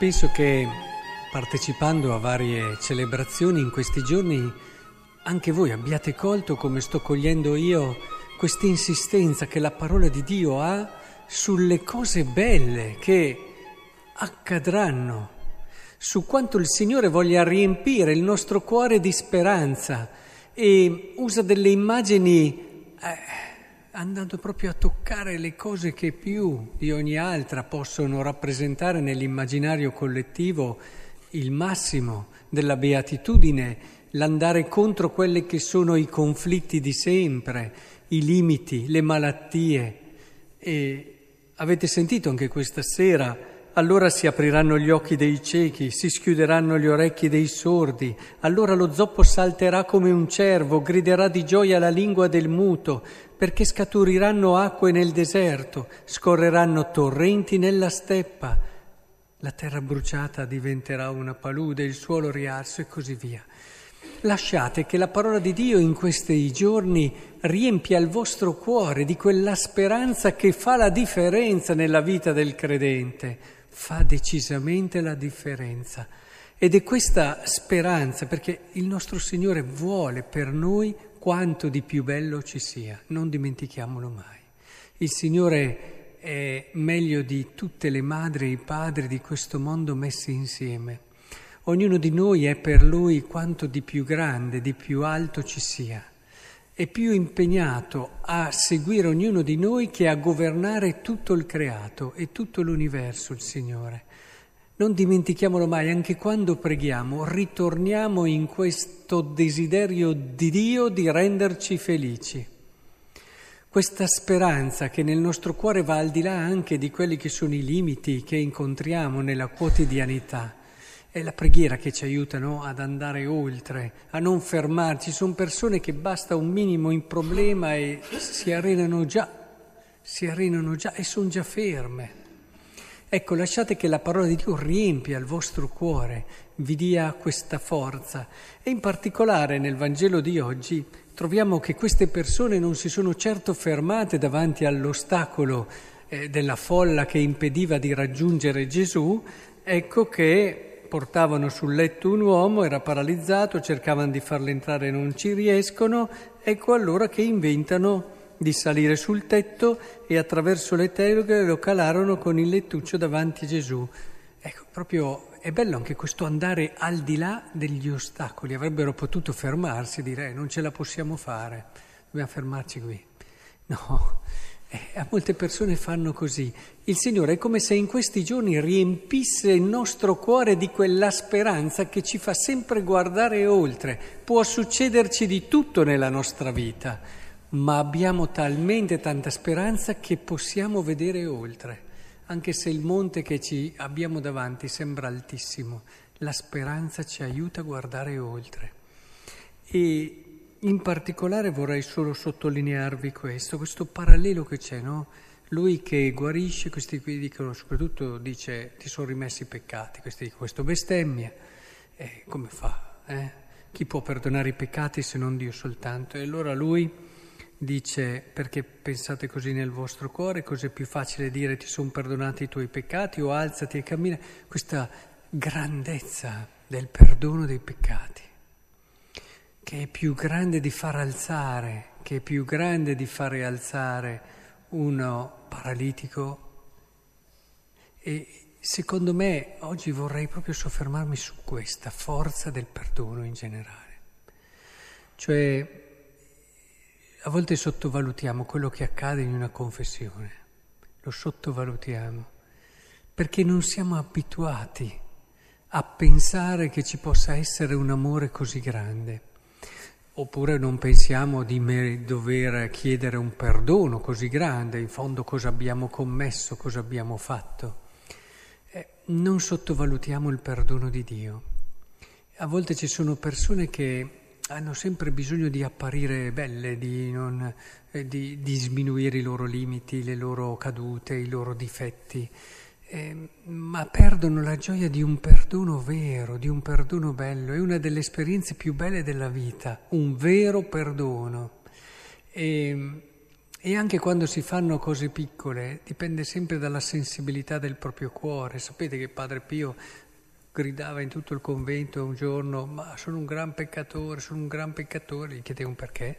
penso che partecipando a varie celebrazioni in questi giorni anche voi abbiate colto come sto cogliendo io questa insistenza che la parola di Dio ha sulle cose belle che accadranno, su quanto il Signore voglia riempire il nostro cuore di speranza e usa delle immagini eh, andando proprio a toccare le cose che più di ogni altra possono rappresentare nell'immaginario collettivo il massimo della beatitudine, l'andare contro quelli che sono i conflitti di sempre, i limiti, le malattie. E avete sentito anche questa sera, allora si apriranno gli occhi dei ciechi, si schiuderanno gli orecchi dei sordi, allora lo zoppo salterà come un cervo, griderà di gioia la lingua del muto, perché scaturiranno acque nel deserto, scorreranno torrenti nella steppa, la terra bruciata diventerà una palude, il suolo riarso e così via. Lasciate che la parola di Dio in questi giorni riempia il vostro cuore di quella speranza che fa la differenza nella vita del credente, fa decisamente la differenza. Ed è questa speranza, perché il nostro Signore vuole per noi quanto di più bello ci sia, non dimentichiamolo mai. Il Signore è meglio di tutte le madri e i padri di questo mondo messi insieme. Ognuno di noi è per Lui quanto di più grande, di più alto ci sia. È più impegnato a seguire ognuno di noi che a governare tutto il creato e tutto l'universo, il Signore. Non dimentichiamolo mai, anche quando preghiamo, ritorniamo in questo desiderio di Dio di renderci felici. Questa speranza che nel nostro cuore va al di là anche di quelli che sono i limiti che incontriamo nella quotidianità. È la preghiera che ci aiuta no? ad andare oltre, a non fermarci. Sono persone che basta un minimo in problema e si arenano già, si arenano già e sono già ferme. Ecco, lasciate che la parola di Dio riempia il vostro cuore, vi dia questa forza. E in particolare nel Vangelo di oggi troviamo che queste persone non si sono certo fermate davanti all'ostacolo eh, della folla che impediva di raggiungere Gesù, ecco che portavano sul letto un uomo, era paralizzato, cercavano di farlo entrare e non ci riescono, ecco allora che inventano di salire sul tetto e attraverso le teghe lo calarono con il lettuccio davanti a Gesù. Ecco, proprio è bello anche questo andare al di là degli ostacoli. Avrebbero potuto fermarsi e dire eh, non ce la possiamo fare, dobbiamo fermarci qui. No, eh, a molte persone fanno così. Il Signore è come se in questi giorni riempisse il nostro cuore di quella speranza che ci fa sempre guardare oltre. Può succederci di tutto nella nostra vita ma abbiamo talmente tanta speranza che possiamo vedere oltre, anche se il monte che ci abbiamo davanti sembra altissimo, la speranza ci aiuta a guardare oltre. E in particolare vorrei solo sottolinearvi questo, questo parallelo che c'è, no? Lui che guarisce, questi qui dicono, soprattutto dice ti sono rimessi i peccati, questi dicono questo bestemmia, eh, come fa? Eh? Chi può perdonare i peccati se non Dio soltanto? E allora lui dice perché pensate così nel vostro cuore, cos'è più facile dire ti sono perdonati i tuoi peccati o alzati e cammina, questa grandezza del perdono dei peccati, che è più grande di far alzare, che è più grande di fare alzare uno paralitico. E secondo me oggi vorrei proprio soffermarmi su questa forza del perdono in generale. Cioè a volte sottovalutiamo quello che accade in una confessione, lo sottovalutiamo, perché non siamo abituati a pensare che ci possa essere un amore così grande, oppure non pensiamo di dover chiedere un perdono così grande, in fondo cosa abbiamo commesso, cosa abbiamo fatto. Eh, non sottovalutiamo il perdono di Dio. A volte ci sono persone che hanno sempre bisogno di apparire belle, di, non, eh, di, di sminuire i loro limiti, le loro cadute, i loro difetti, eh, ma perdono la gioia di un perdono vero, di un perdono bello. È una delle esperienze più belle della vita, un vero perdono. E, E anche quando si fanno cose piccole dipende sempre dalla sensibilità del proprio cuore. Sapete che Padre Pio gridava in tutto il convento un giorno, ma sono un gran peccatore, sono un gran peccatore. Gli chiedevo perché.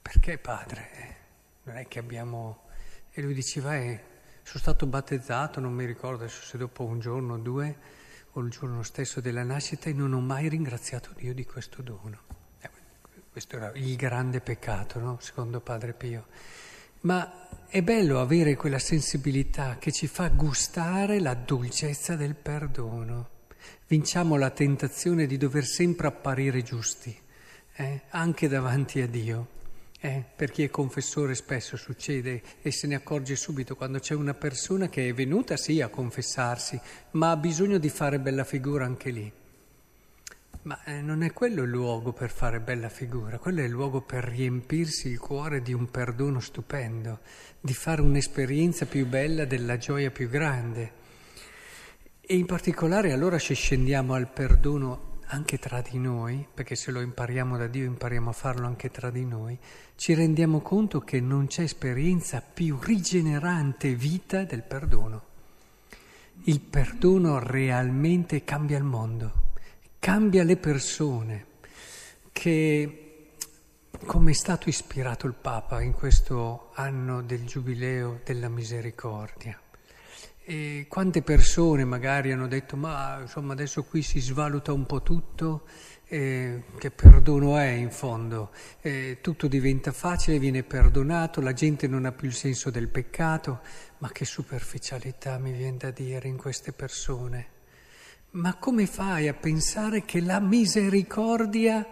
Perché Padre? Non è che abbiamo... E lui diceva, eh, sono stato battezzato, non mi ricordo adesso se dopo un giorno o due, o il giorno stesso della nascita, e non ho mai ringraziato Dio di questo dono. Questo era il grande peccato, no? secondo Padre Pio. Ma è bello avere quella sensibilità che ci fa gustare la dolcezza del perdono. Vinciamo la tentazione di dover sempre apparire giusti, eh? anche davanti a Dio. Eh? Per chi è confessore spesso succede e se ne accorge subito quando c'è una persona che è venuta sì a confessarsi, ma ha bisogno di fare bella figura anche lì. Ma eh, non è quello il luogo per fare bella figura, quello è il luogo per riempirsi il cuore di un perdono stupendo, di fare un'esperienza più bella della gioia più grande. E in particolare allora se scendiamo al perdono anche tra di noi, perché se lo impariamo da Dio impariamo a farlo anche tra di noi, ci rendiamo conto che non c'è esperienza più rigenerante vita del perdono. Il perdono realmente cambia il mondo cambia le persone, che come è stato ispirato il Papa in questo anno del Giubileo della Misericordia. E quante persone magari hanno detto ma insomma adesso qui si svaluta un po' tutto, eh, che perdono è in fondo, eh, tutto diventa facile, viene perdonato, la gente non ha più il senso del peccato, ma che superficialità mi viene da dire in queste persone. Ma come fai a pensare che la misericordia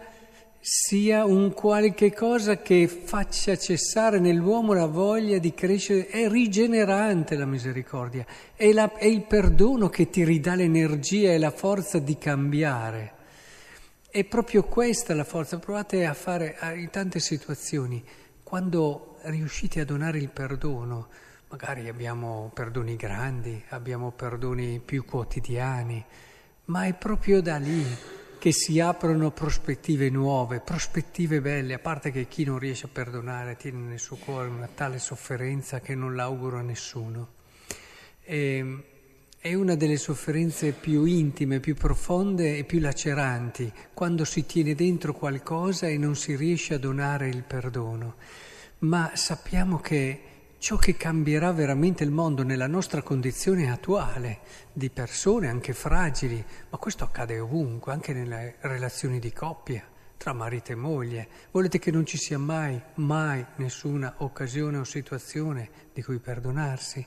sia un qualche cosa che faccia cessare nell'uomo la voglia di crescere? È rigenerante la misericordia, è, la, è il perdono che ti ridà l'energia e la forza di cambiare. È proprio questa la forza. Provate a fare in tante situazioni, quando riuscite a donare il perdono, magari abbiamo perdoni grandi, abbiamo perdoni più quotidiani, ma è proprio da lì che si aprono prospettive nuove, prospettive belle, a parte che chi non riesce a perdonare tiene nel suo cuore una tale sofferenza che non l'auguro a nessuno. E, è una delle sofferenze più intime, più profonde e più laceranti, quando si tiene dentro qualcosa e non si riesce a donare il perdono. Ma sappiamo che ciò che cambierà veramente il mondo nella nostra condizione attuale di persone anche fragili, ma questo accade ovunque, anche nelle relazioni di coppia tra marito e moglie. Volete che non ci sia mai, mai nessuna occasione o situazione di cui perdonarsi?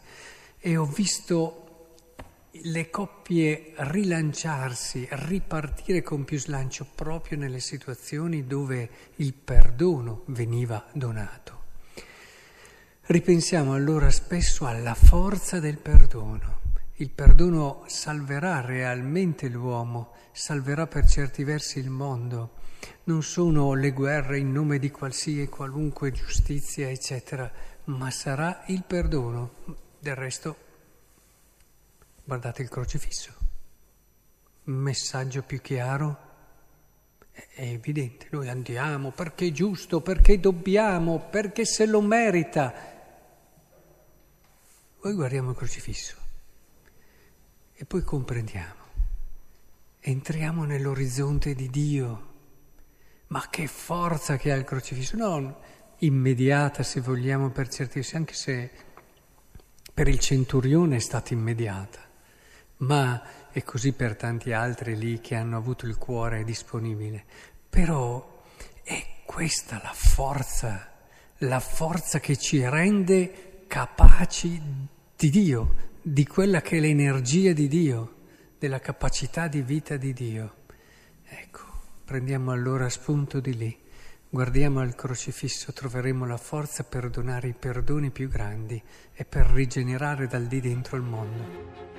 E ho visto le coppie rilanciarsi, ripartire con più slancio proprio nelle situazioni dove il perdono veniva donato. Ripensiamo allora spesso alla forza del perdono. Il perdono salverà realmente l'uomo, salverà per certi versi il mondo. Non sono le guerre in nome di qualsiasi e qualunque giustizia, eccetera, ma sarà il perdono. Del resto, guardate il crocifisso. Messaggio più chiaro? È evidente, noi andiamo perché è giusto, perché dobbiamo, perché se lo merita. Poi guardiamo il crocifisso e poi comprendiamo. Entriamo nell'orizzonte di Dio. Ma che forza che ha il crocifisso! Non immediata, se vogliamo, per certi versi, anche se per il centurione è stata immediata, ma è così per tanti altri lì che hanno avuto il cuore disponibile. Però è questa la forza, la forza che ci rende capaci di Dio, di quella che è l'energia di Dio, della capacità di vita di Dio. Ecco, prendiamo allora spunto di lì, guardiamo al crocifisso, troveremo la forza per donare i perdoni più grandi e per rigenerare dal di dentro il mondo.